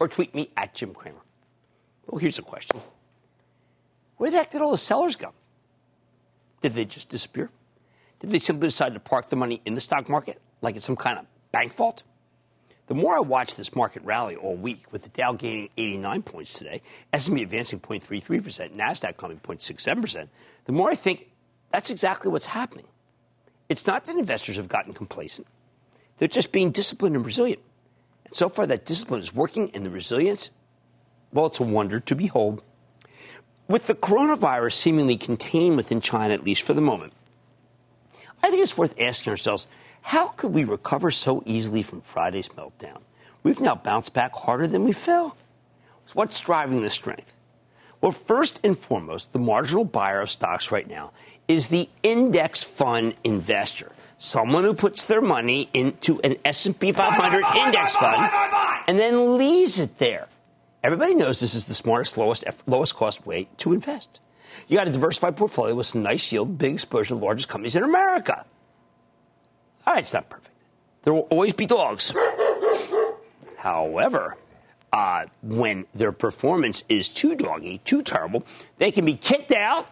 or tweet me at Jim Cramer. Well, here's a question Where the heck did all the sellers go? Did they just disappear? Did they simply decide to park the money in the stock market like it's some kind of bank vault? The more I watch this market rally all week, with the Dow gaining 89 points today, S&P advancing 0.33%, Nasdaq climbing 0.67%, the more I think that's exactly what's happening. It's not that investors have gotten complacent; they're just being disciplined and resilient. So far, that discipline is working, and the resilience, well, it's a wonder to behold. With the coronavirus seemingly contained within China, at least for the moment, I think it's worth asking ourselves how could we recover so easily from Friday's meltdown? We've now bounced back harder than we fell. So what's driving the strength? Well, first and foremost, the marginal buyer of stocks right now is the index fund investor, someone who puts their money into an S&P 500 buy, buy, index buy, fund and then leaves it there. Everybody knows this is the smartest, lowest, lowest cost way to invest. You got a diversified portfolio with some nice yield, big exposure to the largest companies in America. All right, it's not perfect. There will always be dogs. However, uh, when their performance is too doggy, too terrible, they can be kicked out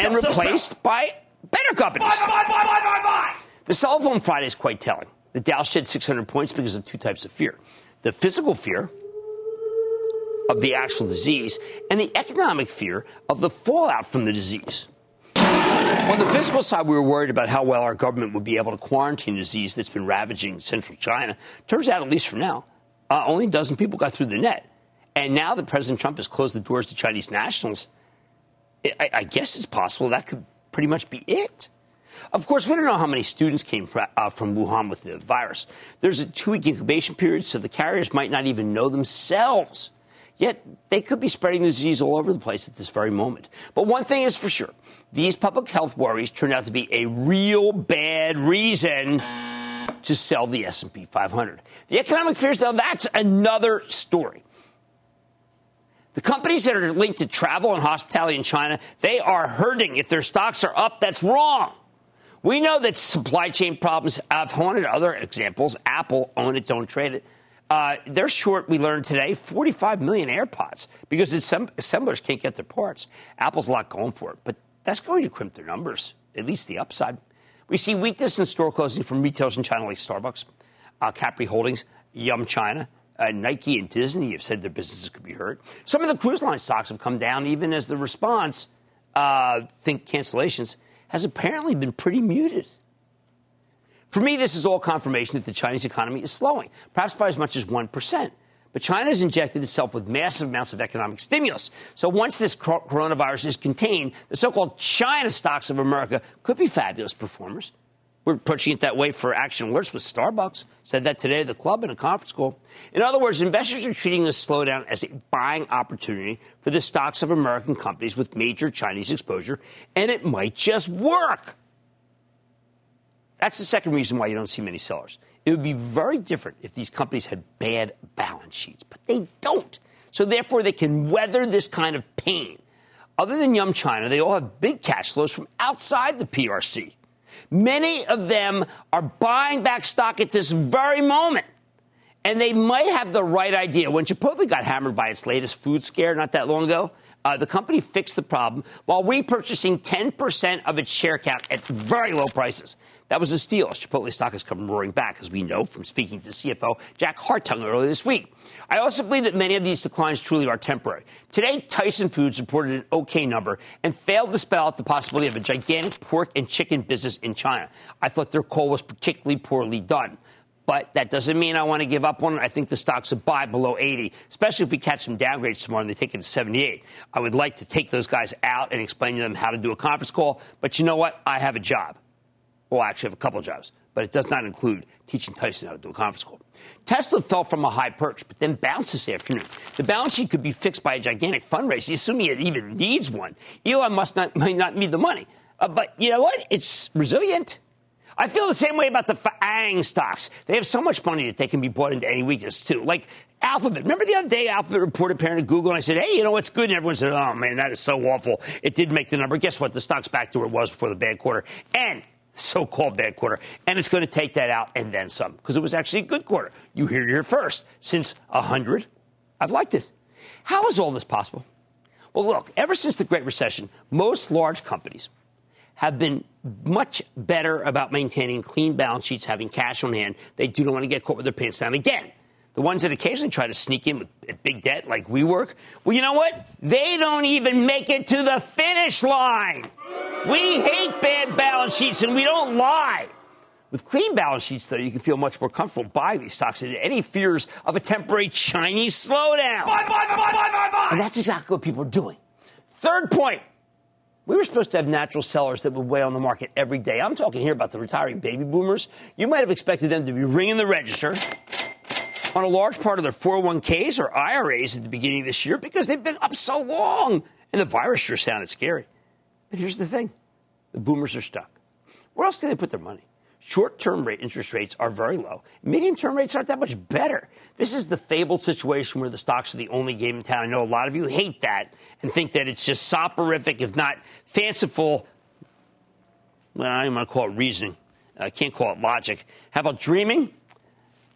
and so, replaced so, so. by better companies. Buy, buy, buy, the cell phone Friday is quite telling. The Dow shed 600 points because of two types of fear the physical fear of the actual disease and the economic fear of the fallout from the disease. On the physical side, we were worried about how well our government would be able to quarantine a disease that's been ravaging central China. Turns out, at least for now, uh, only a dozen people got through the net. And now that President Trump has closed the doors to Chinese nationals, I, I guess it's possible that could pretty much be it. Of course, we don't know how many students came from, uh, from Wuhan with the virus. There's a two week incubation period, so the carriers might not even know themselves. Yet they could be spreading the disease all over the place at this very moment. But one thing is for sure these public health worries turned out to be a real bad reason to sell the S&P 500. The economic fears, now that's another story. The companies that are linked to travel and hospitality in China, they are hurting. If their stocks are up, that's wrong. We know that supply chain problems have haunted other examples. Apple, own it, don't trade it. Uh, they're short, we learned today, 45 million AirPods because assemblers can't get their parts. Apple's a lot going for it, but that's going to crimp their numbers, at least the upside. We see weakness in store closing from retailers in China like Starbucks, uh, Capri Holdings, Yum China, uh, Nike and Disney have said their businesses could be hurt. Some of the cruise line stocks have come down even as the response, uh, think cancellations, has apparently been pretty muted. For me, this is all confirmation that the Chinese economy is slowing, perhaps by as much as 1%. But China has injected itself with massive amounts of economic stimulus. So once this coronavirus is contained, the so called China stocks of America could be fabulous performers. We're pushing it that way for action alerts with Starbucks. Said that today the club in a conference call. In other words, investors are treating this slowdown as a buying opportunity for the stocks of American companies with major Chinese exposure, and it might just work. That's the second reason why you don't see many sellers. It would be very different if these companies had bad balance sheets, but they don't. So therefore, they can weather this kind of pain. Other than Yum China, they all have big cash flows from outside the PRC. Many of them are buying back stock at this very moment. And they might have the right idea. When Chipotle got hammered by its latest food scare not that long ago, Uh, the company fixed the problem while repurchasing 10% of its share count at very low prices. That was a steal. Chipotle stock has come roaring back, as we know from speaking to CFO Jack Hartung earlier this week. I also believe that many of these declines truly are temporary. Today, Tyson Foods reported an okay number and failed to spell out the possibility of a gigantic pork and chicken business in China. I thought their call was particularly poorly done. But that doesn't mean I want to give up on it. I think the stock's a buy below 80, especially if we catch some downgrades tomorrow and they take it to 78. I would like to take those guys out and explain to them how to do a conference call. But you know what? I have a job. Well, I actually have a couple jobs, but it does not include teaching Tyson how to do a conference call. Tesla fell from a high perch, but then bounced this afternoon. The balance sheet could be fixed by a gigantic fundraise, assuming it even needs one. Elon must not, might not need the money. Uh, but you know what? It's resilient. I feel the same way about the FAANG stocks. They have so much money that they can be bought into any weakness, too. Like Alphabet. Remember the other day, Alphabet reported parent of Google, and I said, hey, you know what's good? And everyone said, oh, man, that is so awful. It did make the number. Guess what? The stock's back to where it was before the bad quarter. And so-called bad quarter, and it's going to take that out and then some because it was actually a good quarter. You hear it here first. Since 100, I've liked it. How is all this possible? Well, look, ever since the Great Recession, most large companies have been much better about maintaining clean balance sheets, having cash on hand. They do not want to get caught with their pants down again. The ones that occasionally try to sneak in with big debt, like WeWork, well, you know what? They don't even make it to the finish line. We hate bad balance sheets and we don't lie. With clean balance sheets, though, you can feel much more comfortable buying these stocks and any fears of a temporary Chinese slowdown. Buy, buy, buy, buy, buy, buy. And that's exactly what people are doing. Third point. We were supposed to have natural sellers that would weigh on the market every day. I'm talking here about the retiring baby boomers. You might have expected them to be ringing the register on a large part of their 401ks or IRAs at the beginning of this year because they've been up so long. And the virus sure sounded scary. But here's the thing the boomers are stuck. Where else can they put their money? Short term rate interest rates are very low. Medium term rates aren't that much better. This is the fabled situation where the stocks are the only game in town. I know a lot of you hate that and think that it's just soporific, if not fanciful. Well, I don't want to call it reasoning. I can't call it logic. How about dreaming?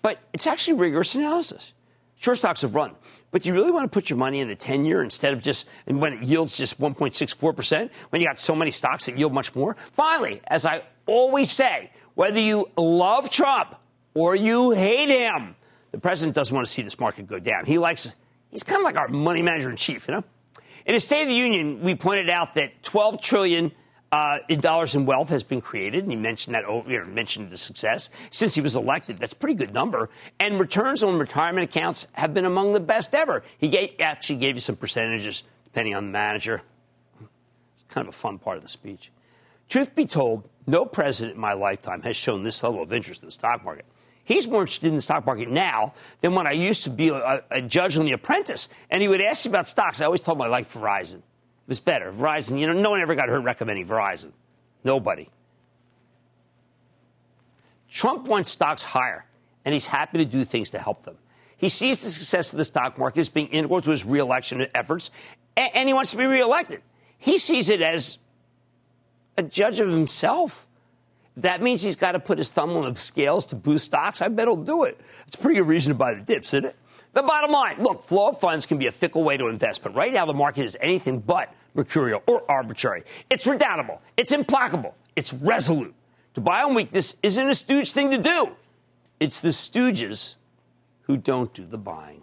But it's actually rigorous analysis. Short stocks have run. But you really want to put your money in the 10 year instead of just when it yields just 1.64%, when you got so many stocks that yield much more? Finally, as I always say, whether you love Trump or you hate him, the president doesn't want to see this market go down. He likes, he's kind of like our money manager in chief, you know? In his State of the Union, we pointed out that 12 trillion uh, in dollars in wealth has been created, and he mentioned that. You know, mentioned the success since he was elected. That's a pretty good number. And returns on retirement accounts have been among the best ever. He gave, actually gave you some percentages depending on the manager. It's kind of a fun part of the speech. Truth be told, no president in my lifetime has shown this level of interest in the stock market. He's more interested in the stock market now than when I used to be a, a judge on The Apprentice. And he would ask me about stocks. I always told him I like Verizon It was better. Verizon, you know, no one ever got hurt recommending Verizon. Nobody. Trump wants stocks higher, and he's happy to do things to help them. He sees the success of the stock market as being integral to his reelection efforts, and he wants to be reelected. He sees it as a judge of himself. That means he's got to put his thumb on the scales to boost stocks. I bet he'll do it. It's a pretty good reason to buy the dips, isn't it? The bottom line look, flow of funds can be a fickle way to invest, but right now the market is anything but mercurial or arbitrary. It's redoubtable, it's implacable, it's resolute. To buy on weakness isn't a stooge thing to do. It's the stooges who don't do the buying.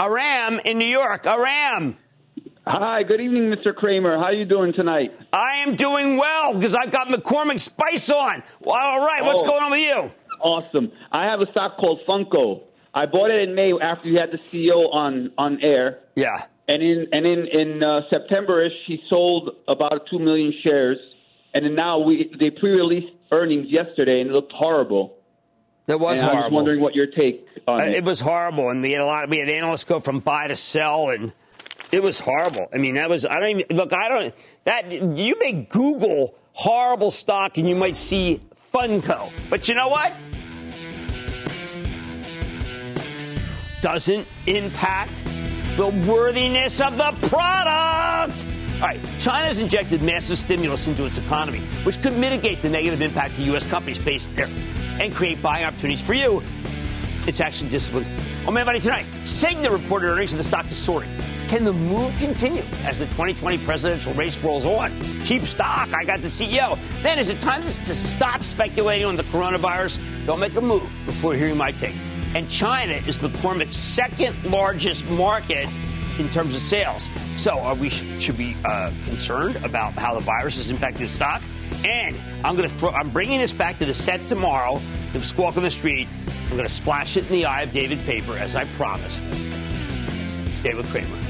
Aram in New York. Aram. Hi, good evening, Mr. Cramer. How are you doing tonight? I am doing well because I've got McCormick Spice on. Well, all right, what's oh, going on with you? Awesome. I have a stock called Funko. I bought it in May after you had the CEO on on air. Yeah. And in and in in uh, September-ish, he sold about two million shares, and then now we they pre-released earnings yesterday, and it looked horrible. It was and horrible. I was wondering what your take on uh, it. It was horrible, and we had a lot. We had analysts go from buy to sell, and it was horrible. I mean, that was. I don't even look. I don't. That you may Google horrible stock, and you might see Funko. But you know what? doesn't impact the worthiness of the product. All right, China's injected massive stimulus into its economy, which could mitigate the negative impact to U.S. companies based there and create buying opportunities for you. It's actually disciplined. On my money tonight, Cigna reported earnings and the stock is soaring. Can the move continue as the 2020 presidential race rolls on? Cheap stock, I got the CEO. Then is it time to stop speculating on the coronavirus? Don't make a move before hearing my take. And China is McCormick's second largest market in terms of sales. So, are we should be uh, concerned about how the virus is impacting the stock? And I'm going to throw. I'm bringing this back to the set tomorrow. The squawk on the street. I'm going to splash it in the eye of David Faber as I promised. Stay with Cramer.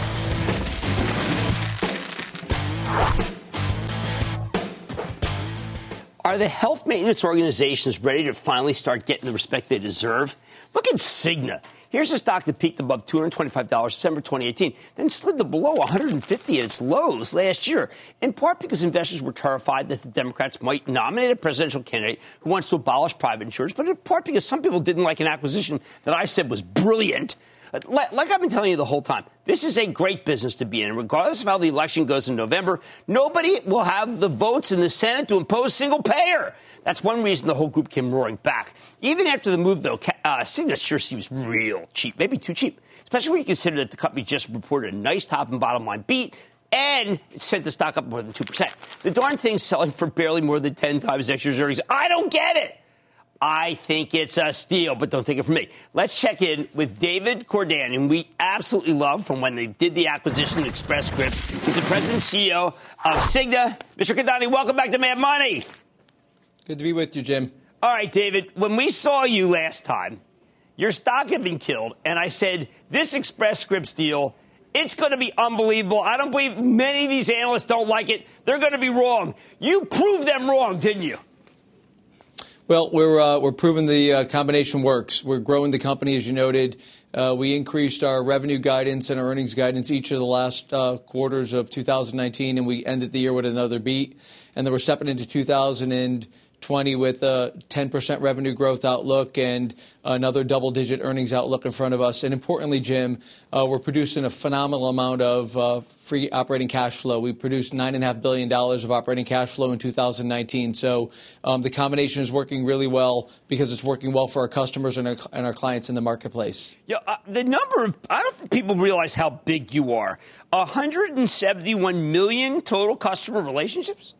Are the health maintenance organizations ready to finally start getting the respect they deserve? Look at Cigna. Here's a stock that peaked above $225 in December 2018, then slid to below 150 at its lows last year, in part because investors were terrified that the Democrats might nominate a presidential candidate who wants to abolish private insurance, but in part because some people didn't like an acquisition that I said was brilliant like I've been telling you the whole time, this is a great business to be in. Regardless of how the election goes in November, nobody will have the votes in the Senate to impose single payer. That's one reason the whole group came roaring back. Even after the move, though, uh, Cigna sure seems real cheap, maybe too cheap, especially when you consider that the company just reported a nice top and bottom line beat and sent the stock up more than 2%. The darn thing's selling for barely more than 10 times next year's earnings. I don't get it. I think it's a steal, but don't take it from me. Let's check in with David Cordani, and we absolutely love from when they did the acquisition of Express Scripts. He's the president and CEO of Cigna. Mr. Cordani, welcome back to Mad Money. Good to be with you, Jim. All right, David, when we saw you last time, your stock had been killed, and I said, this Express Scripts deal, it's going to be unbelievable. I don't believe many of these analysts don't like it. They're going to be wrong. You proved them wrong, didn't you? Well, we're uh, we're proving the uh, combination works. We're growing the company, as you noted. Uh, we increased our revenue guidance and our earnings guidance each of the last uh, quarters of 2019, and we ended the year with another beat. And then we're stepping into 2000 20 with a 10% revenue growth outlook and another double digit earnings outlook in front of us. And importantly, Jim, uh, we're producing a phenomenal amount of uh, free operating cash flow. We produced $9.5 billion of operating cash flow in 2019. So um, the combination is working really well because it's working well for our customers and our, and our clients in the marketplace. Yeah, uh, the number of, I don't think people realize how big you are. 171 million total customer relationships?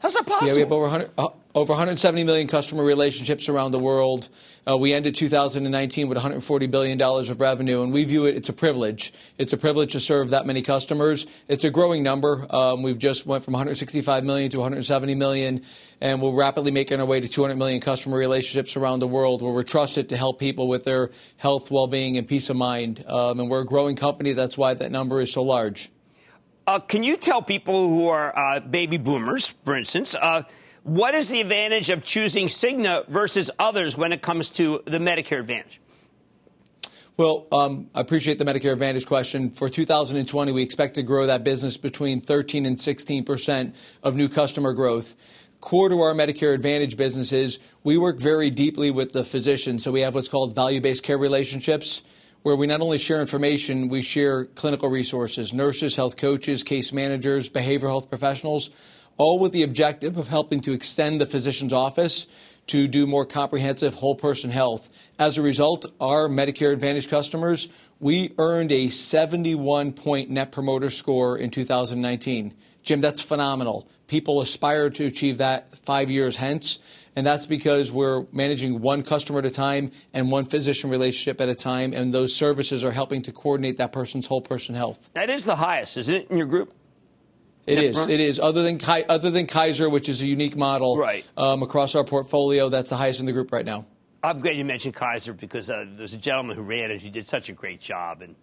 How's that possible? Yeah, we have over 100, uh, over 170 million customer relationships around the world. Uh, we ended 2019 with 140 billion dollars of revenue, and we view it. It's a privilege. It's a privilege to serve that many customers. It's a growing number. Um, we've just went from 165 million to 170 million, and we're rapidly making our way to 200 million customer relationships around the world, where we're trusted to help people with their health, well-being, and peace of mind. Um, and we're a growing company. That's why that number is so large. Uh, can you tell people who are uh, baby boomers, for instance, uh, what is the advantage of choosing Cigna versus others when it comes to the Medicare Advantage? Well, um, I appreciate the Medicare Advantage question. For 2020, we expect to grow that business between 13 and 16 percent of new customer growth. Core to our Medicare Advantage businesses, we work very deeply with the physician. So we have what's called value based care relationships where we not only share information, we share clinical resources, nurses, health coaches, case managers, behavioral health professionals, all with the objective of helping to extend the physician's office to do more comprehensive whole person health. As a result, our Medicare Advantage customers, we earned a 71 point net promoter score in 2019. Jim, that's phenomenal. People aspire to achieve that five years hence. And that's because we're managing one customer at a time and one physician relationship at a time. And those services are helping to coordinate that person's whole person health. That is the highest, isn't it, in your group? It is. It is. Other than other than Kaiser, which is a unique model, right. um, across our portfolio, that's the highest in the group right now. I'm glad you mentioned Kaiser because uh, there's a gentleman who ran it who did such a great job, and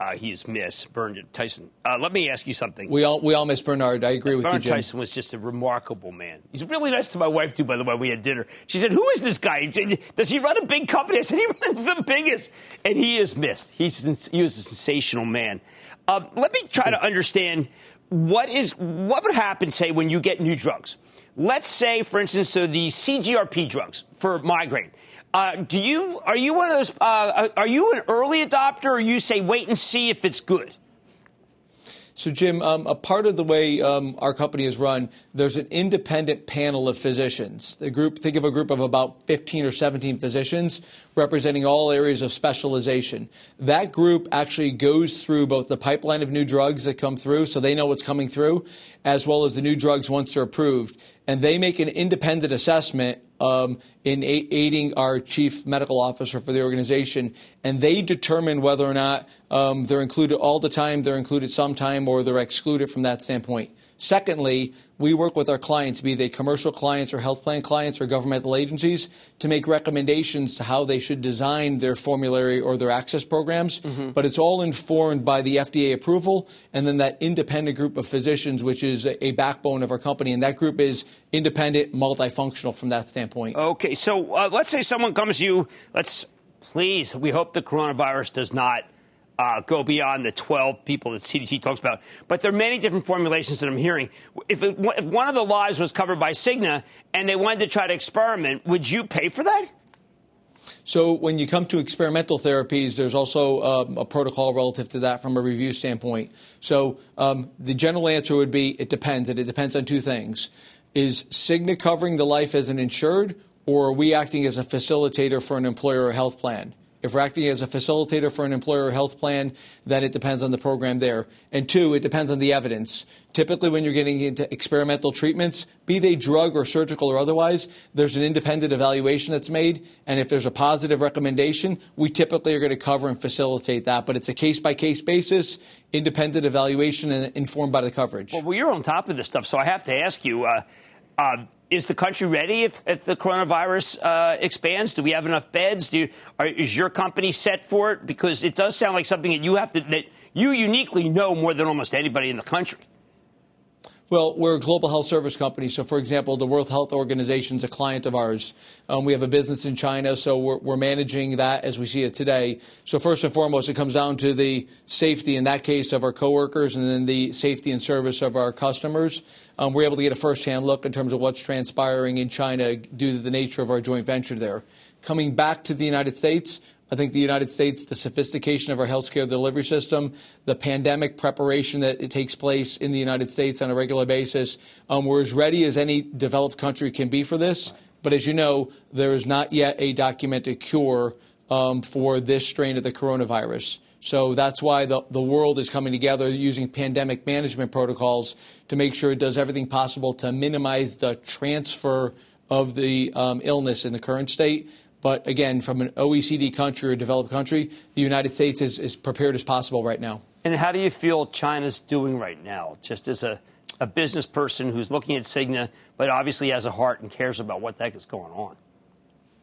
uh, he is missed. Bernard Tyson. Uh, let me ask you something. We all we all miss Bernard. I agree with Bernard you, Jim. Tyson was just a remarkable man. He's really nice to my wife too. By the way, we had dinner. She said, "Who is this guy? Does he run a big company?" I said, "He runs the biggest," and he is missed. He's he was a sensational man. Um, let me try to understand what is what would happen, say, when you get new drugs. Let's say, for instance, so the CGRP drugs for migraine. Uh, do you are you one of those? Uh, are you an early adopter, or you say wait and see if it's good? So, Jim, um, a part of the way um, our company is run, there's an independent panel of physicians. The group, think of a group of about 15 or 17 physicians representing all areas of specialization. That group actually goes through both the pipeline of new drugs that come through, so they know what's coming through, as well as the new drugs once they're approved. And they make an independent assessment um, in aiding our chief medical officer for the organization, and they determine whether or not um, they're included all the time, they're included sometime, or they're excluded from that standpoint. Secondly, we work with our clients, be they commercial clients or health plan clients or governmental agencies, to make recommendations to how they should design their formulary or their access programs. Mm-hmm. But it's all informed by the FDA approval and then that independent group of physicians, which is a backbone of our company. And that group is independent, multifunctional from that standpoint. Okay, so uh, let's say someone comes to you. Let's please, we hope the coronavirus does not uh, go beyond the 12 people that CDC talks about. But there are many different formulations that I'm hearing. If, it, if one of the lives was covered by Cigna and they wanted to try to experiment, would you pay for that? So when you come to experimental therapies, there's also um, a protocol relative to that from a review standpoint. So um, the general answer would be it depends, and it depends on two things. Is Cigna covering the life as an insured, or are we acting as a facilitator for an employer or health plan? If we're acting as a facilitator for an employer health plan, then it depends on the program there. And two, it depends on the evidence. Typically, when you're getting into experimental treatments, be they drug or surgical or otherwise, there's an independent evaluation that's made. And if there's a positive recommendation, we typically are going to cover and facilitate that. But it's a case by case basis, independent evaluation, and informed by the coverage. Well, well, you're on top of this stuff, so I have to ask you. Uh, uh, is the country ready if, if the coronavirus uh, expands? Do we have enough beds? Do you, are, is your company set for it? Because it does sound like something that you have to that you uniquely know more than almost anybody in the country. Well, we're a global health service company. So, for example, the World Health Organization is a client of ours. Um, we have a business in China, so we're, we're, managing that as we see it today. So, first and foremost, it comes down to the safety, in that case, of our coworkers, and then the safety and service of our customers. Um, we're able to get a firsthand look in terms of what's transpiring in China due to the nature of our joint venture there. Coming back to the United States, I think the United States, the sophistication of our healthcare delivery system, the pandemic preparation that it takes place in the United States on a regular basis, um, we're as ready as any developed country can be for this. But as you know, there is not yet a documented cure um, for this strain of the coronavirus. So that's why the, the world is coming together using pandemic management protocols to make sure it does everything possible to minimize the transfer of the um, illness in the current state but again, from an OECD country or developed country, the United States is as prepared as possible right now. And how do you feel China's doing right now, just as a, a business person who's looking at Cigna, but obviously has a heart and cares about what the heck is going on?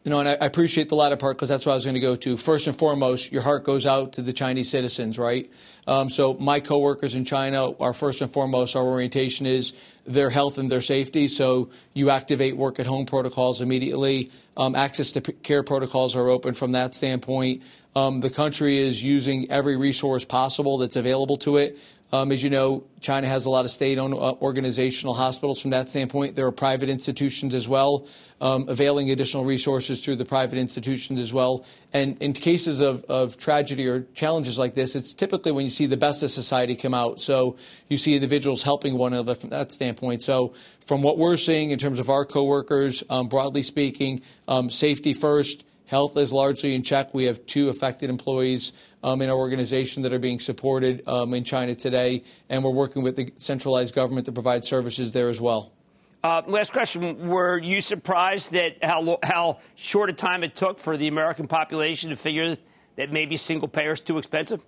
You know, and I, appreciate the latter part because that's what I was going to go to. First and foremost, your heart goes out to the Chinese citizens, right? Um, so my coworkers in China are first and foremost, our orientation is their health and their safety. So you activate work at home protocols immediately. Um, access to care protocols are open from that standpoint. Um, the country is using every resource possible that's available to it um, as you know, China has a lot of state owned uh, organizational hospitals from that standpoint. There are private institutions as well, um, availing additional resources through the private institutions as well. And in cases of, of tragedy or challenges like this, it's typically when you see the best of society come out. So you see individuals helping one another from that standpoint. So, from what we're seeing in terms of our coworkers, um, broadly speaking, um, safety first Health is largely in check. We have two affected employees um, in our organization that are being supported um, in China today, and we're working with the centralized government to provide services there as well. Uh, last question: Were you surprised that how how short a time it took for the American population to figure that maybe single payer is too expensive?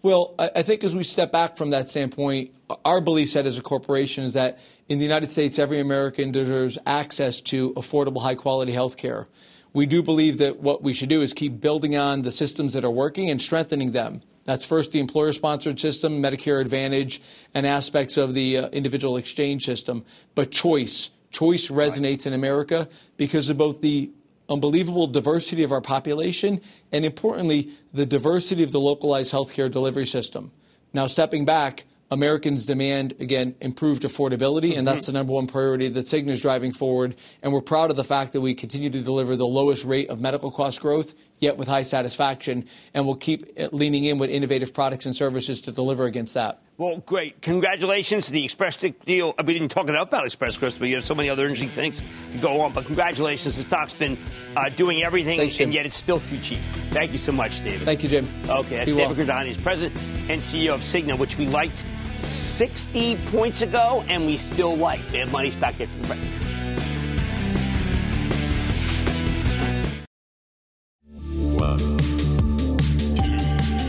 Well, I think as we step back from that standpoint, our belief set as a corporation is that in the United States, every American deserves access to affordable, high quality health care. We do believe that what we should do is keep building on the systems that are working and strengthening them. That's first the employer sponsored system, Medicare Advantage, and aspects of the uh, individual exchange system. But choice, choice resonates right. in America because of both the unbelievable diversity of our population, and importantly, the diversity of the localized healthcare delivery system. Now, stepping back, Americans demand, again, improved affordability, and that's the number one priority that Cigna is driving forward. And we're proud of the fact that we continue to deliver the lowest rate of medical cost growth, yet with high satisfaction, and we'll keep leaning in with innovative products and services to deliver against that. Well, great. Congratulations. The Express deal, we didn't talk enough about Express Scripts, but you have so many other interesting things to go on. But congratulations. The stock's been uh, doing everything, Thanks, and yet it's still too cheap. Thank you so much, David. Thank you, Jim. Okay, that's Be David well. He's president and CEO of Cigna, which we liked 60 points ago, and we still like. Mad Money's back at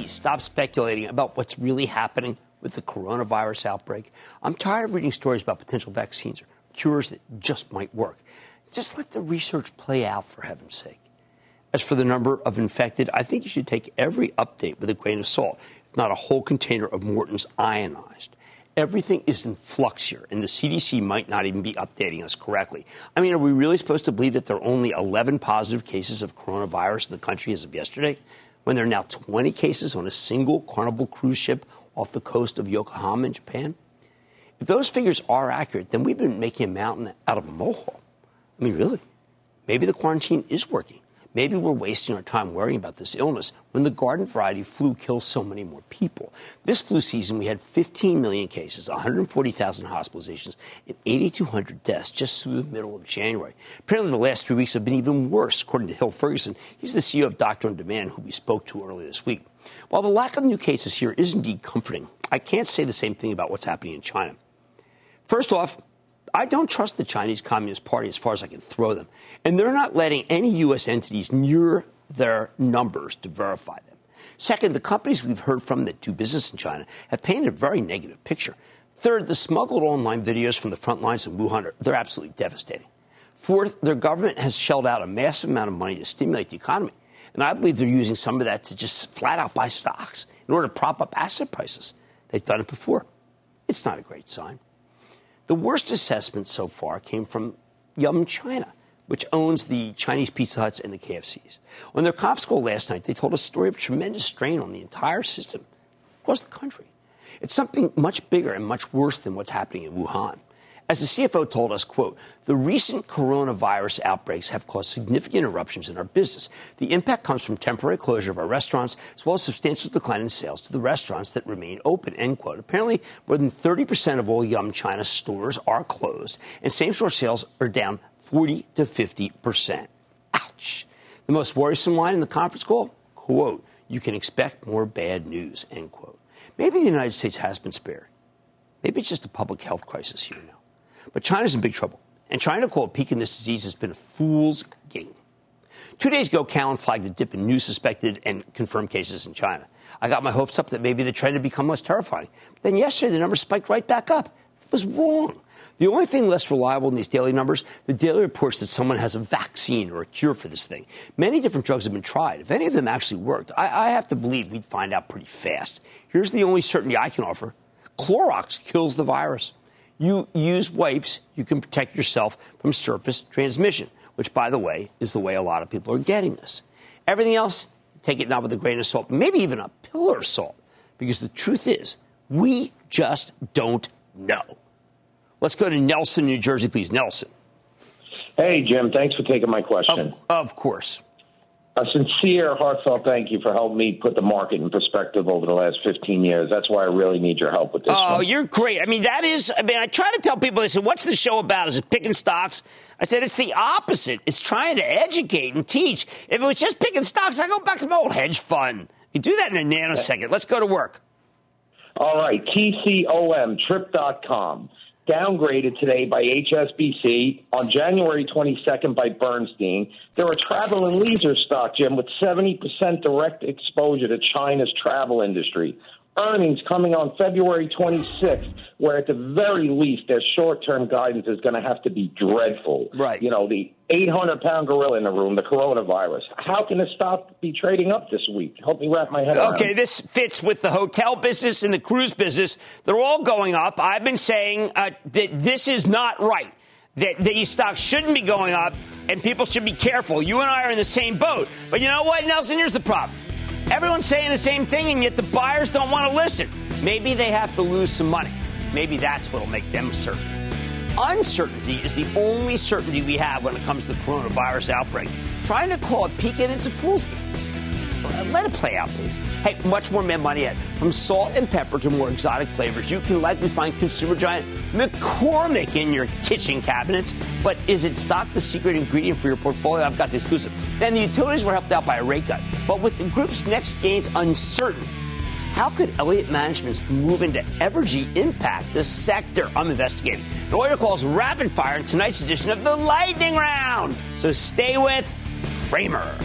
Please stop speculating about what's really happening with the coronavirus outbreak. I'm tired of reading stories about potential vaccines or cures that just might work. Just let the research play out, for heaven's sake. As for the number of infected, I think you should take every update with a grain of salt, if not a whole container of Morton's ionized. Everything is in flux here, and the CDC might not even be updating us correctly. I mean, are we really supposed to believe that there are only 11 positive cases of coronavirus in the country as of yesterday? When there are now 20 cases on a single Carnival cruise ship off the coast of Yokohama in Japan? If those figures are accurate, then we've been making a mountain out of a molehill. I mean, really. Maybe the quarantine is working. Maybe we're wasting our time worrying about this illness when the garden variety flu kills so many more people. This flu season, we had 15 million cases, 140,000 hospitalizations, and 8,200 deaths just through the middle of January. Apparently, the last three weeks have been even worse, according to Hill Ferguson. He's the CEO of Doctor on Demand, who we spoke to earlier this week. While the lack of new cases here is indeed comforting, I can't say the same thing about what's happening in China. First off, I don't trust the Chinese Communist Party as far as I can throw them. And they're not letting any U.S. entities near their numbers to verify them. Second, the companies we've heard from that do business in China have painted a very negative picture. Third, the smuggled online videos from the front lines in Wuhan are they're absolutely devastating. Fourth, their government has shelled out a massive amount of money to stimulate the economy. And I believe they're using some of that to just flat out buy stocks in order to prop up asset prices. They've done it before. It's not a great sign. The worst assessment so far came from Yum China, which owns the Chinese Pizza Huts and the KFCs. On their conference call last night, they told a story of tremendous strain on the entire system across the country. It's something much bigger and much worse than what's happening in Wuhan. As the CFO told us, quote, the recent coronavirus outbreaks have caused significant eruptions in our business. The impact comes from temporary closure of our restaurants, as well as substantial decline in sales to the restaurants that remain open, end quote. Apparently, more than 30% of all Yum China stores are closed, and same-store sales are down 40 to 50%. Ouch. The most worrisome line in the conference call, quote, you can expect more bad news, end quote. Maybe the United States has been spared. Maybe it's just a public health crisis here now. But China's in big trouble, and trying to call a peak in this disease has been a fool's game. Two days ago, Cowen flagged a dip in new suspected and confirmed cases in China. I got my hopes up that maybe the trend had become less terrifying. But then yesterday, the numbers spiked right back up. It was wrong. The only thing less reliable in these daily numbers, the daily reports that someone has a vaccine or a cure for this thing. Many different drugs have been tried. If any of them actually worked, I, I have to believe we'd find out pretty fast. Here's the only certainty I can offer Clorox kills the virus. You use wipes, you can protect yourself from surface transmission, which, by the way, is the way a lot of people are getting this. Everything else, take it not with a grain of salt, maybe even a pillar of salt, because the truth is, we just don't know. Let's go to Nelson, New Jersey, please. Nelson. Hey, Jim. Thanks for taking my question. Of, of course a sincere, heartfelt thank you for helping me put the market in perspective over the last 15 years. That's why I really need your help with this. Oh, one. you're great. I mean, that is, I mean, I try to tell people, they said, what's the show about? Is it picking stocks? I said, it's the opposite. It's trying to educate and teach. If it was just picking stocks, I go back to my old hedge fund. You do that in a nanosecond. Let's go to work. All right. TCOM, trip.com downgraded today by HSBC on January 22nd by Bernstein. They're a travel and leisure stock, Jim, with 70% direct exposure to China's travel industry earnings coming on February 26th, where at the very least their short-term guidance is going to have to be dreadful. Right. You know, the 800-pound gorilla in the room, the coronavirus. How can the stock be trading up this week? Help me wrap my head around. Okay, this fits with the hotel business and the cruise business. They're all going up. I've been saying uh, that this is not right that these stocks shouldn't be going up and people should be careful. You and I are in the same boat. But you know what, Nelson? Here's the problem. Everyone's saying the same thing, and yet the buyers don't want to listen. Maybe they have to lose some money. Maybe that's what'll make them certain. Uncertainty is the only certainty we have when it comes to the coronavirus outbreak. Trying to call it peaking, it's a fool's game. Let it play out, please. Hey, much more Mad Money ahead. From salt and pepper to more exotic flavors, you can likely find consumer giant McCormick in your kitchen cabinets. But is it stock the secret ingredient for your portfolio? I've got the exclusive. Then the utilities were helped out by a rate cut. But with the group's next gains uncertain, how could Elliott Management's move into Evergy impact the sector? I'm investigating. The lawyer calls rapid fire in tonight's edition of the Lightning Round. So stay with Cramer.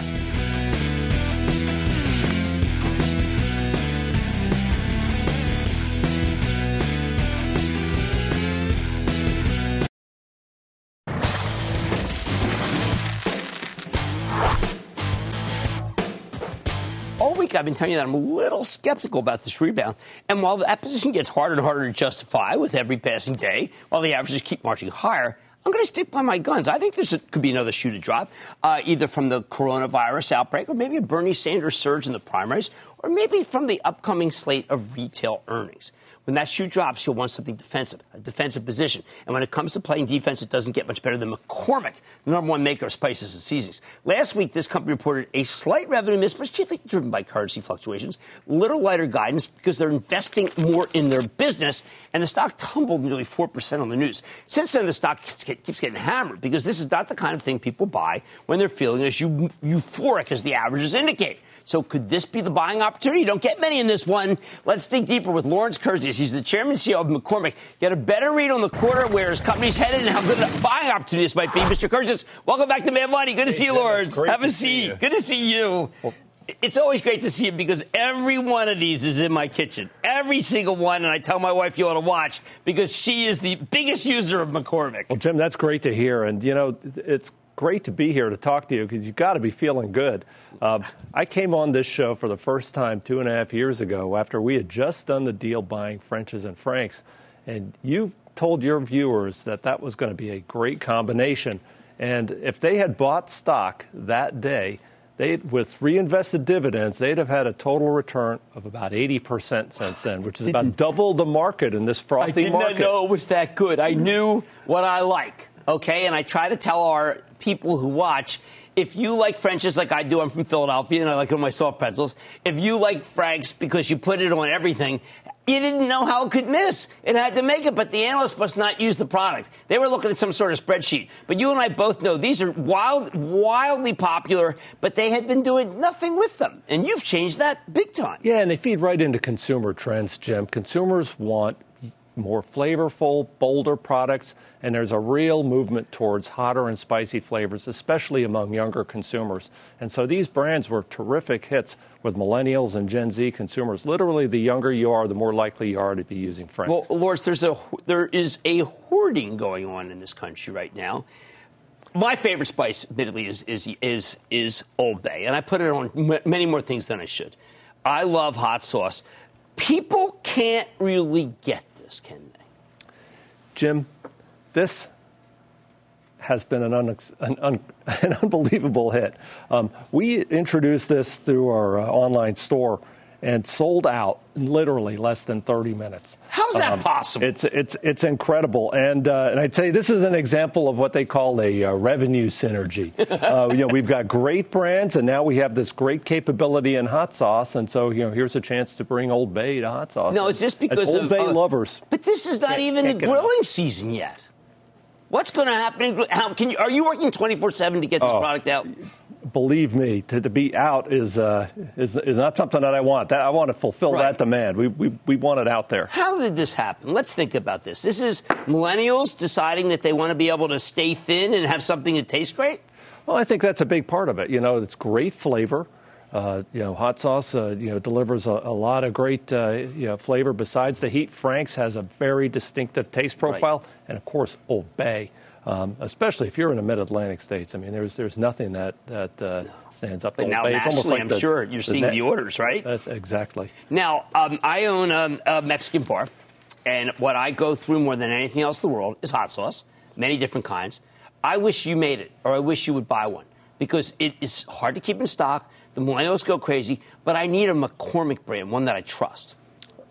I've been telling you that I'm a little skeptical about this rebound. And while that position gets harder and harder to justify with every passing day, while the averages keep marching higher, I'm going to stick by my guns. I think there could be another shoe to drop, uh, either from the coronavirus outbreak or maybe a Bernie Sanders surge in the primaries or maybe from the upcoming slate of retail earnings. When that shoe drops, you'll want something defensive, a defensive position. And when it comes to playing defense, it doesn't get much better than McCormick, the number one maker of spices and seasonings. Last week, this company reported a slight revenue miss, but chiefly driven by currency fluctuations, little lighter guidance because they're investing more in their business, and the stock tumbled nearly 4% on the news. Since then, the stock keeps getting hammered because this is not the kind of thing people buy when they're feeling as euphoric as the averages indicate. So could this be the buying opportunity? You don't get many in this one. Let's dig deeper with Lawrence Kurzius. He's the chairman and CEO of McCormick. Get a better read on the quarter, where his company's headed, and how good a buying opportunity this might be. Mr. Kurzius, welcome back to Mad Money. Good to hey, see you, Lawrence. Have a seat. Good to see you. Well, it's always great to see you because every one of these is in my kitchen. Every single one. And I tell my wife you ought to watch because she is the biggest user of McCormick. Well, Jim, that's great to hear. And, you know, it's great to be here to talk to you because you've got to be feeling good. Uh, I came on this show for the first time two and a half years ago after we had just done the deal buying French's and Frank's, and you told your viewers that that was going to be a great combination. And if they had bought stock that day, they with reinvested dividends, they'd have had a total return of about 80% since then, which is about double the market in this frothy market. I did market. not know it was that good. I knew what I like okay? And I try to tell our people who watch if you like French's like I do, I'm from Philadelphia and I like it on my soft pretzels. If you like Frank's because you put it on everything, you didn't know how it could miss. It had to make it, but the analysts must not use the product. They were looking at some sort of spreadsheet. But you and I both know these are wild, wildly popular, but they had been doing nothing with them. And you've changed that big time. Yeah, and they feed right into consumer trends, Jim. Consumers want more flavorful, bolder products, and there's a real movement towards hotter and spicy flavors, especially among younger consumers. And so these brands were terrific hits with millennials and Gen Z consumers. Literally, the younger you are, the more likely you are to be using Frank's. Well, Lawrence, there's a there is a hoarding going on in this country right now. My favorite spice, admittedly, is is is is Old Bay, and I put it on many more things than I should. I love hot sauce. People can't really get this, can they? Jim, this has been an, un, an, un, an unbelievable hit. Um, we introduced this through our uh, online store and sold out in literally less than 30 minutes. How's that um, possible? It's it's it's incredible, and uh, and I'd say this is an example of what they call a uh, revenue synergy. uh, you know, we've got great brands, and now we have this great capability in hot sauce, and so you know, here's a chance to bring Old Bay to hot sauce. No, is this because Old of Bay uh, lovers? But this is not even the grilling season yet. What's going to happen? How can you? Are you working 24 seven to get this oh, product out? Believe me, to, to be out is, uh, is, is not something that I want. That, I want to fulfill right. that demand. We, we, we want it out there. How did this happen? Let's think about this. This is millennials deciding that they want to be able to stay thin and have something that tastes great? Well, I think that's a big part of it. You know, it's great flavor. Uh, you know, hot sauce, uh, you know, delivers a, a lot of great uh, you know, flavor. Besides the heat, Frank's has a very distinctive taste profile, right. and of course, Old Bay um, especially if you're in the mid-Atlantic states. I mean, there's there's nothing that that uh, stands up. But now Bay. nationally, like I'm the, sure you're the seeing the orders, right? That's exactly. Now, um, I own a, a Mexican bar, and what I go through more than anything else in the world is hot sauce, many different kinds. I wish you made it, or I wish you would buy one because it is hard to keep in stock. The millennials go crazy, but I need a McCormick brand, one that I trust.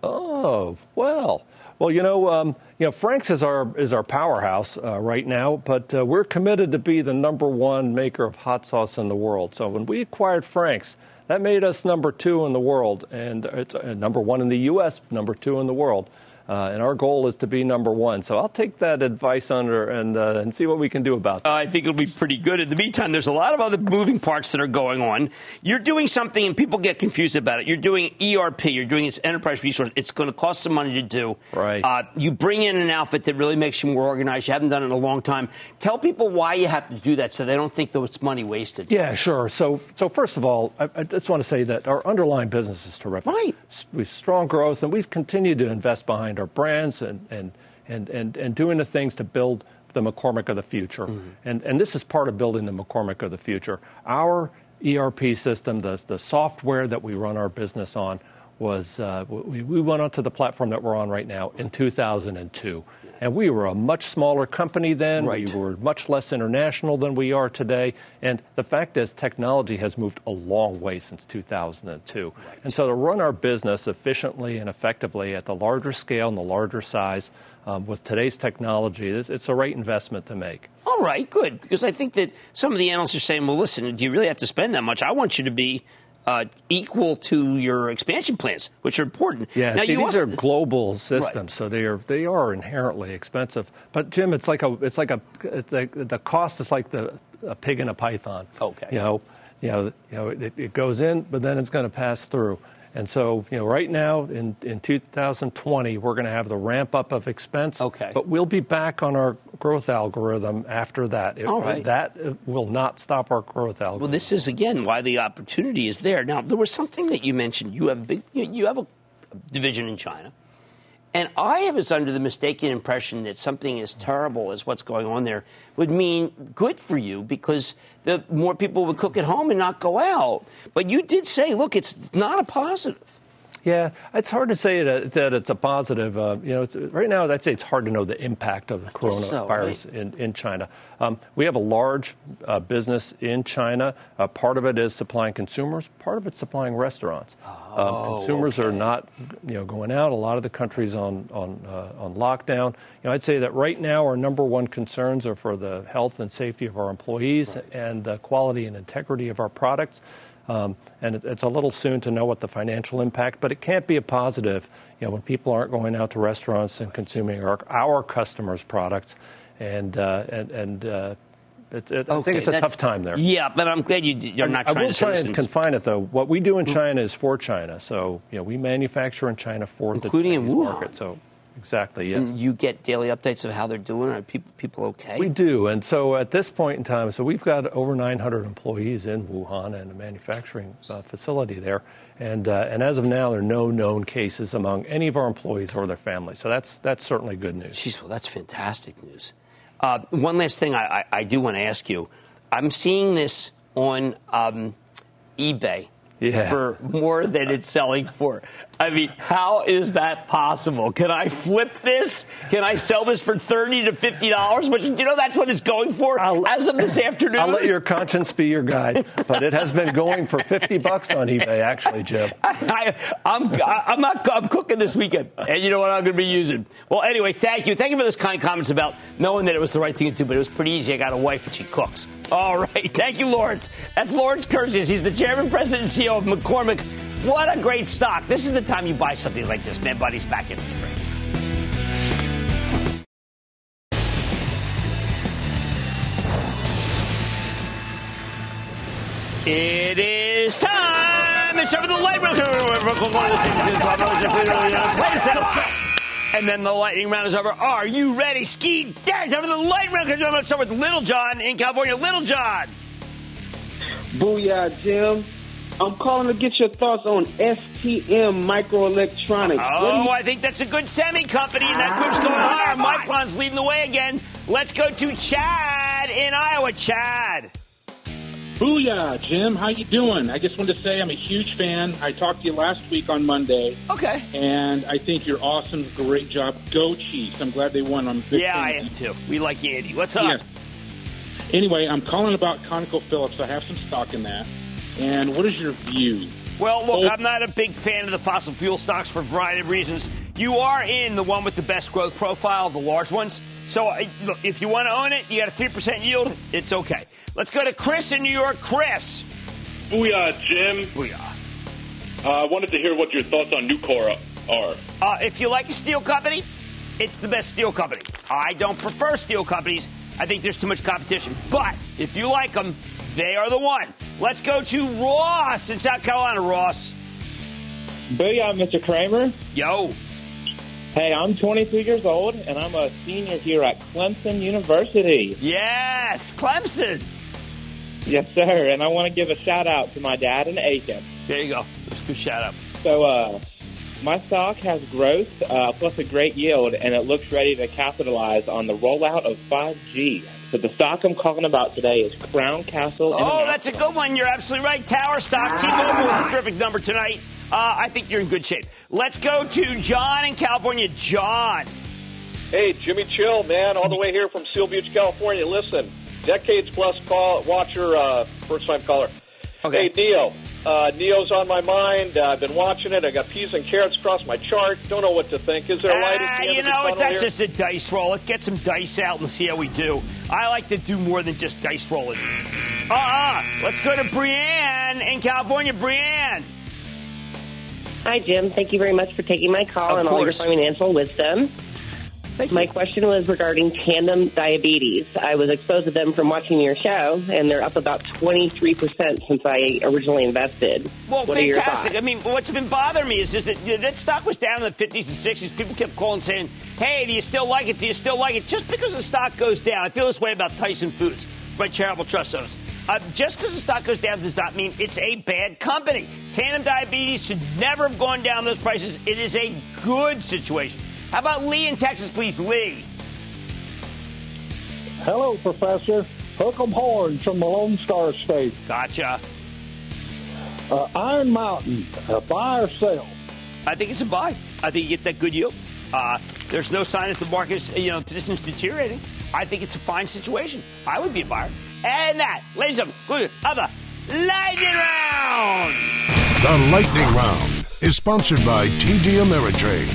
Oh well. Well, you know, um, you know, Frank's is our is our powerhouse uh, right now, but uh, we're committed to be the number one maker of hot sauce in the world. So when we acquired Frank's, that made us number two in the world, and it's uh, number one in the U.S., number two in the world. Uh, and our goal is to be number one. So I'll take that advice under and uh, and see what we can do about that. Uh, I think it'll be pretty good. In the meantime, there's a lot of other moving parts that are going on. You're doing something, and people get confused about it. You're doing ERP. You're doing this enterprise resource. It's going to cost some money to do. Right. Uh, you bring in an outfit that really makes you more organized. You haven't done it in a long time. Tell people why you have to do that, so they don't think that it's money wasted. Yeah, sure. So so first of all, I, I just want to say that our underlying business is terrific. Right. We've strong growth, and we've continued to invest behind our brands and and, and, and, and, doing the things to build the McCormick of the future. Mm-hmm. And, and this is part of building the McCormick of the future. Our ERP system, the, the software that we run our business on, was uh, we, we went onto the platform that we're on right now in 2002. And we were a much smaller company then. Right. We were much less international than we are today. And the fact is, technology has moved a long way since 2002. Right. And so to run our business efficiently and effectively at the larger scale and the larger size um, with today's technology, it's, it's a right investment to make. All right, good. Because I think that some of the analysts are saying, well, listen, do you really have to spend that much? I want you to be uh, equal to your expansion plans, which are important. Yeah, now, see, these also, are global systems, right. so they are they are inherently expensive. But Jim, it's like a it's like a the, the cost is like the a pig in a python. Okay, you know, you know, you know, it, it goes in, but then it's going to pass through. And so, you know, right now in, in 2020, we're going to have the ramp up of expense. Okay. But we'll be back on our growth algorithm after that. It, All right. That uh, will not stop our growth algorithm. Well, this is again why the opportunity is there. Now, there was something that you mentioned. You have big, you have a division in China. And I was under the mistaken impression that something as terrible as what's going on there would mean good for you because the more people would cook at home and not go out. But you did say, look, it's not a positive. Yeah, it's hard to say that, that it's a positive. Uh, you know, right now, I'd say it's hard to know the impact of the coronavirus so, in, in China. Um, we have a large uh, business in China. Uh, part of it is supplying consumers. Part of it's supplying restaurants. Oh, um, consumers okay. are not, you know, going out. A lot of the countries on on uh, on lockdown. You know, I'd say that right now our number one concerns are for the health and safety of our employees right. and the quality and integrity of our products. Um, and it, it's a little soon to know what the financial impact, but it can't be a positive. You know, when people aren't going out to restaurants and consuming our, our customers' products, and uh, and and. Uh, it, it, okay, I think it's a tough time there. Yeah, but I'm glad you, are not trying I will to try and confine it, though. What we do in China is for China. So, you know, we manufacture in China for Including the Chinese in Wuhan. market. So Exactly. Yes. And you get daily updates of how they're doing. Are people people okay? We do, and so at this point in time, so we've got over 900 employees in Wuhan and a manufacturing uh, facility there, and uh, and as of now, there are no known cases among any of our employees or their families. So that's that's certainly good news. Jeez, well, that's fantastic news. Uh, one last thing I, I, I do want to ask you. I'm seeing this on um, eBay yeah. for more than it's selling for. I mean, how is that possible? Can I flip this? Can I sell this for thirty to fifty dollars? Which you know that's what it's going for I'll, as of this afternoon. I'll let your conscience be your guide, but it has been going for fifty bucks on eBay, actually, Jim. I, am I'm, I'm not I'm cooking this weekend, and you know what I'm going to be using. Well, anyway, thank you, thank you for those kind comments about knowing that it was the right thing to do, but it was pretty easy. I got a wife and she cooks. All right, thank you, Lawrence. That's Lawrence Kurzius. He's the chairman, president, and CEO of McCormick. What a great stock. This is the time you buy something like this. Man, buddy's back in. It is time. It's for the light. And then the lightning round is over. Are you ready? Ski dash. Time for the lightning round. I'm going to start with Little John in California. Little John. Booyah, Jim. I'm calling to get your thoughts on STM Microelectronics. Oh, I think that's a good semi company, and that ah. group's going higher. Micron's leading the way again. Let's go to Chad in Iowa. Chad. Booyah, Jim. How you doing? I just wanted to say I'm a huge fan. I talked to you last week on Monday. Okay. And I think you're awesome. Great job. Go Chiefs. I'm glad they won. I'm yeah, I am too. We like Andy. What's up? Anyway, I'm calling about ConocoPhillips. I have some stock in that. And what is your view? Well, look, oh. I'm not a big fan of the fossil fuel stocks for a variety of reasons. You are in the one with the best growth profile, the large ones. So, look, if you want to own it, you got a 3% yield, it's okay. Let's go to Chris in New York. Chris. Booyah, Jim. Booyah. Uh, I wanted to hear what your thoughts on Nucor are. Uh, if you like a steel company, it's the best steel company. I don't prefer steel companies. I think there's too much competition. But if you like them, they are the one. Let's go to Ross in South Carolina. Ross. Booyah, Mr. Cramer. Yo. Hey, I'm 23 years old, and I'm a senior here at Clemson University. Yes, Clemson. Yes, sir. And I want to give a shout out to my dad and Aiken. There you go. That's a good shout out. So, uh, my stock has growth uh, plus a great yield, and it looks ready to capitalize on the rollout of 5G. So the stock I'm calling about today is Crown Castle. Oh, that's a good one. You're absolutely right. Tower stock. T-Mobile with a terrific number tonight. Uh, I think you're in good shape. Let's go to John in California. John. Hey, Jimmy Chill, man, all the way here from Seal Beach, California. Listen, decades plus call watcher, uh, first time caller. Okay. Hey, NIO. Uh, NIO's on my mind. Uh, I've been watching it. I got peas and carrots across my chart. Don't know what to think. Is there a light at the end You know what? That's here? just a dice roll. Let's get some dice out and see how we do. I like to do more than just dice rolling. Uh-uh. Let's go to Brienne in California. Brienne. Hi, Jim. Thank you very much for taking my call of and course. all your financial wisdom. My question was regarding tandem diabetes. I was exposed to them from watching your show, and they're up about 23% since I originally invested. Well, what fantastic. I mean, what's been bothering me is just that that stock was down in the 50s and 60s. People kept calling saying, hey, do you still like it? Do you still like it? Just because the stock goes down, I feel this way about Tyson Foods, my charitable trust owners. Uh, just because the stock goes down does not mean it's a bad company. Tandem diabetes should never have gone down those prices. It is a good situation. How about Lee in Texas, please? Lee. Hello, Professor. Hook 'em horns from the Lone Star State. Gotcha. Uh, Iron Mountain, a buy or sell? I think it's a buy. I think you get that good yield. Uh, there's no sign that the market's, you know, position's deteriorating. I think it's a fine situation. I would be a buyer. And that, ladies and gentlemen, other lightning round. The lightning round is sponsored by TD Ameritrade.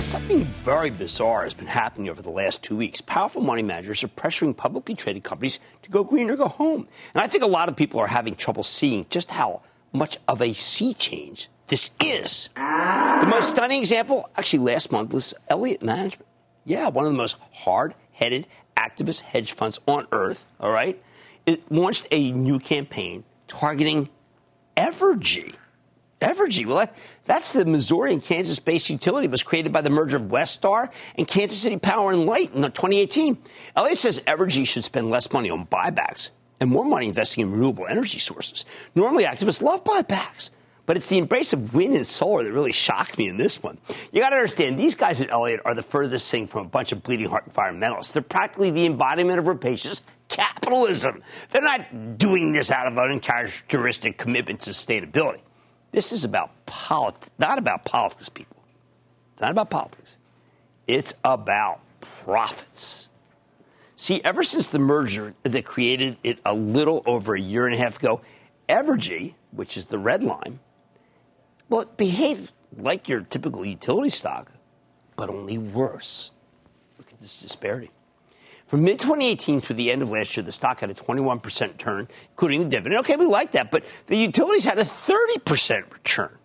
Something very bizarre has been happening over the last two weeks. Powerful money managers are pressuring publicly traded companies to go green or go home. And I think a lot of people are having trouble seeing just how much of a sea change this is. The most stunning example, actually, last month was Elliott Management. Yeah, one of the most hard headed activist hedge funds on earth, all right? It launched a new campaign targeting Evergy. Evergy, well, that, that's the Missouri and Kansas based utility. It was created by the merger of Westar and Kansas City Power and Light in 2018. Elliott says Evergy should spend less money on buybacks and more money investing in renewable energy sources. Normally, activists love buybacks. But it's the embrace of wind and solar that really shocked me in this one. You got to understand, these guys at Elliott are the furthest thing from a bunch of bleeding heart environmentalists. They're practically the embodiment of rapacious capitalism. They're not doing this out of an uncharacteristic commitment to sustainability. This is about politics, not about politics, people. It's not about politics. It's about profits. See, ever since the merger that created it a little over a year and a half ago, Evergy, which is the red line, well, behave like your typical utility stock, but only worse. Look at this disparity. From mid 2018 through the end of last year, the stock had a 21% return, including the dividend. Okay, we like that, but the utilities had a 30% return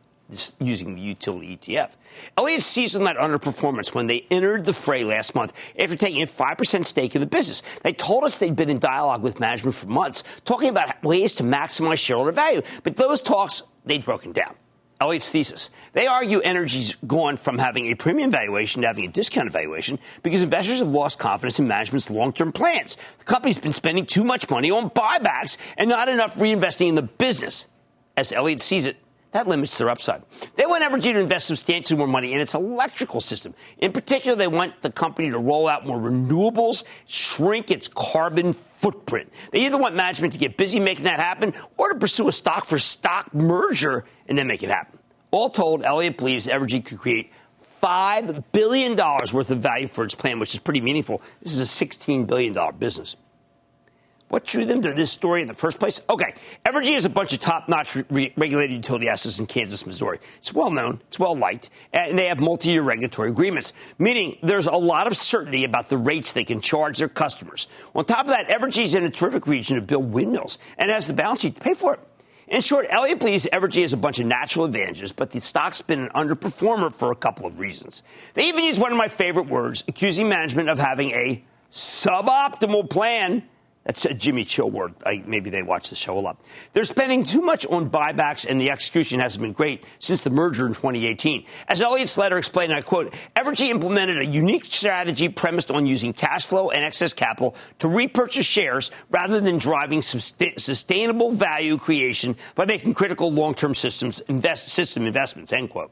using the utility ETF. Elliott seized on that underperformance when they entered the fray last month after taking a 5% stake in the business. They told us they'd been in dialogue with management for months, talking about ways to maximize shareholder value. But those talks, they'd broken down. Elliott's thesis. They argue Evergy's gone from having a premium valuation to having a discounted valuation because investors have lost confidence in management's long-term plans. The company's been spending too much money on buybacks and not enough reinvesting in the business. As Elliott sees it, that limits their upside. They want Evergy to invest substantially more money in its electrical system. In particular, they want the company to roll out more renewables, shrink its carbon footprint. They either want management to get busy making that happen or to pursue a stock for stock merger and then make it happen. All told, Elliott believes Evergy could create $5 billion worth of value for its plan, which is pretty meaningful. This is a $16 billion business. What drew them to this story in the first place? Okay, Evergy has a bunch of top-notch re- regulated utility assets in Kansas, Missouri. It's well known, it's well liked, and they have multi-year regulatory agreements, meaning there's a lot of certainty about the rates they can charge their customers. On top of that, Evergy's in a terrific region to build windmills and has the balance sheet to pay for it. In short, Elliott believes Evergy has a bunch of natural advantages, but the stock's been an underperformer for a couple of reasons. They even use one of my favorite words, accusing management of having a suboptimal plan that's a Jimmy Chill word. I, maybe they watch the show a lot. They're spending too much on buybacks, and the execution hasn't been great since the merger in 2018. As Elliott's letter explained, I quote, Evergy implemented a unique strategy premised on using cash flow and excess capital to repurchase shares rather than driving sustainable value creation by making critical long-term systems invest, system investments, end quote.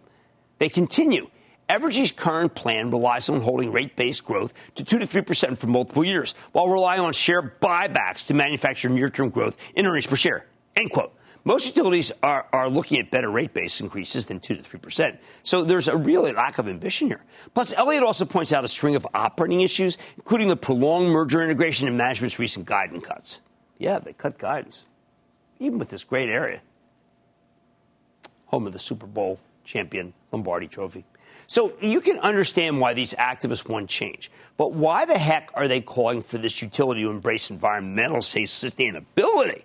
They continue. Evergy's current plan relies on holding rate based growth to 2 to 3% for multiple years, while relying on share buybacks to manufacture near term growth in earnings per share. End quote. Most utilities are, are looking at better rate base increases than 2 to 3%. So there's a real lack of ambition here. Plus, Elliott also points out a string of operating issues, including the prolonged merger integration and management's recent guidance cuts. Yeah, they cut guidance, even with this great area. Home of the Super Bowl champion Lombardi trophy. So you can understand why these activists want change. But why the heck are they calling for this utility to embrace environmental sustainability?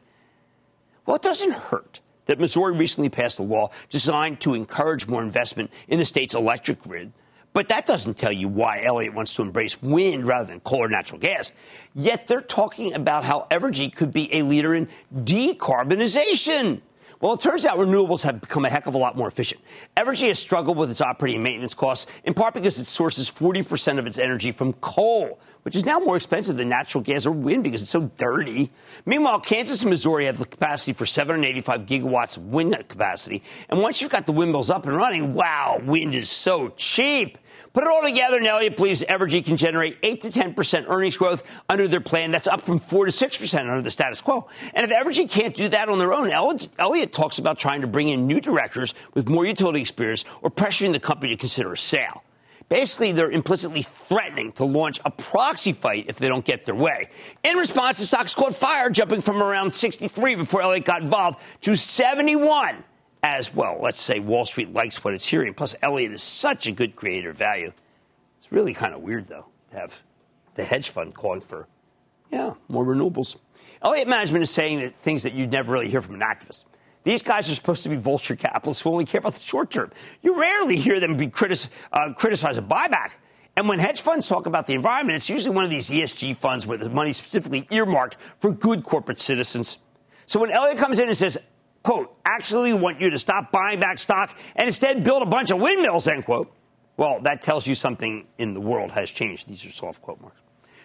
Well, it doesn't hurt that Missouri recently passed a law designed to encourage more investment in the state's electric grid. But that doesn't tell you why Elliott wants to embrace wind rather than coal or natural gas. Yet they're talking about how Evergy could be a leader in decarbonization. Well, it turns out renewables have become a heck of a lot more efficient. Evergy has struggled with its operating and maintenance costs, in part because it sources 40% of its energy from coal, which is now more expensive than natural gas or wind because it's so dirty. Meanwhile, Kansas and Missouri have the capacity for 785 gigawatts of wind capacity. And once you've got the windmills up and running, wow, wind is so cheap. Put it all together, and Elliott believes Evergy can generate 8 to 10% earnings growth under their plan. That's up from 4 to 6% under the status quo. And if Evergy can't do that on their own, Elliott talks about trying to bring in new directors with more utility experience or pressuring the company to consider a sale. Basically, they're implicitly threatening to launch a proxy fight if they don't get their way. In response, the stock's caught fire, jumping from around 63 before Elliott got involved to 71 as well. Let's say Wall Street likes what it's hearing. Plus, Elliott is such a good creator of value. It's really kind of weird, though, to have the hedge fund calling for, yeah, more renewables. Elliott Management is saying that things that you'd never really hear from an activist. These guys are supposed to be vulture capitalists who only care about the short term. You rarely hear them be critis- uh, criticize a buyback. And when hedge funds talk about the environment, it's usually one of these ESG funds where the money specifically earmarked for good corporate citizens. So when Elliott comes in and says, quote, actually want you to stop buying back stock and instead build a bunch of windmills, end quote. Well, that tells you something in the world has changed. These are soft quote marks.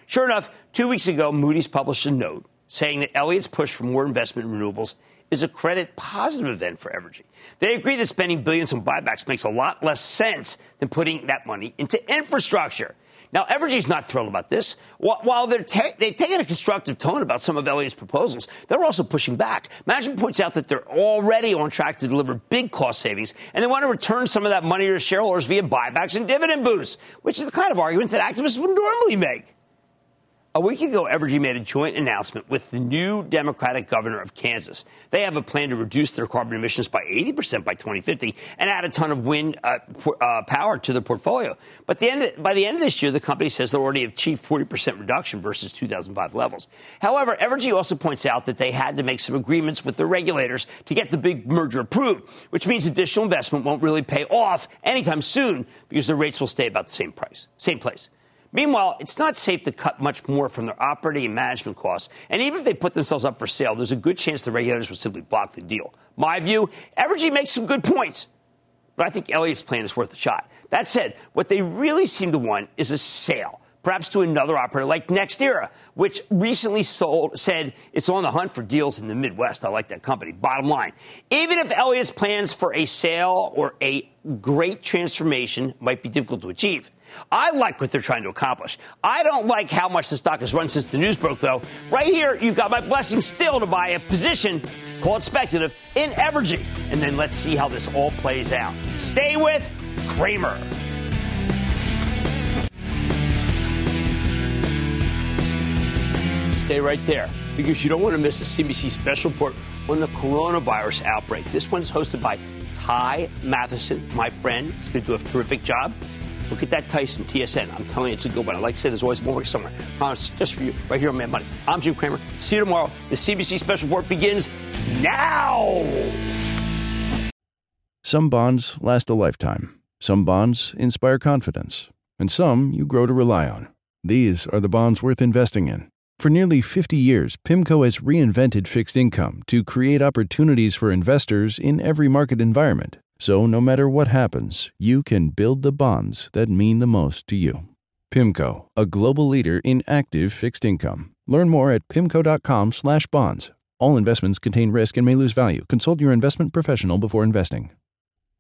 Sure enough, two weeks ago, Moody's published a note saying that Elliott's push for more investment in renewables is a credit positive event for Evergy. They agree that spending billions on buybacks makes a lot less sense than putting that money into infrastructure. Now, Evergy's not thrilled about this. While they're ta- they've taken a constructive tone about some of Elliott's proposals, they're also pushing back. Management points out that they're already on track to deliver big cost savings, and they want to return some of that money to shareholders via buybacks and dividend boosts, which is the kind of argument that activists would normally make. A week ago, Evergy made a joint announcement with the new Democratic governor of Kansas. They have a plan to reduce their carbon emissions by 80% by 2050 and add a ton of wind uh, uh, power to their portfolio. But the of, by the end of this year, the company says they'll already achieved 40% reduction versus 2005 levels. However, Evergy also points out that they had to make some agreements with their regulators to get the big merger approved, which means additional investment won't really pay off anytime soon because the rates will stay about the same price, same place. Meanwhile, it's not safe to cut much more from their operating and management costs. And even if they put themselves up for sale, there's a good chance the regulators would simply block the deal. My view, Evergy makes some good points, but I think Elliott's plan is worth a shot. That said, what they really seem to want is a sale perhaps to another operator like NextEra, which recently sold, said it's on the hunt for deals in the Midwest. I like that company. Bottom line, even if Elliott's plans for a sale or a great transformation might be difficult to achieve, I like what they're trying to accomplish. I don't like how much the stock has run since the news broke, though. Right here, you've got my blessing still to buy a position, called speculative, in Evergy. And then let's see how this all plays out. Stay with Cramer. Stay right there because you don't want to miss a CNBC special report on the coronavirus outbreak. This one is hosted by Ty Mathisen, my friend. He's going to do a terrific job. Look at that Tyson TSN. I'm telling you, it's a good one. I like to say there's always more somewhere. Promise, just for you, right here on Mad Money. I'm Jim Cramer. See you tomorrow. The CNBC Special Report begins now. Some bonds last a lifetime. Some bonds inspire confidence. And some you grow to rely on. These are the bonds worth investing in. For nearly 50 years, PIMCO has reinvented fixed income to create opportunities for investors in every market environment so no matter what happens, you can build the bonds that mean the most to you. PIMCO, a global leader in active fixed income. Learn more at pimco.com/bonds. All investments contain risk and may lose value. Consult your investment professional before investing.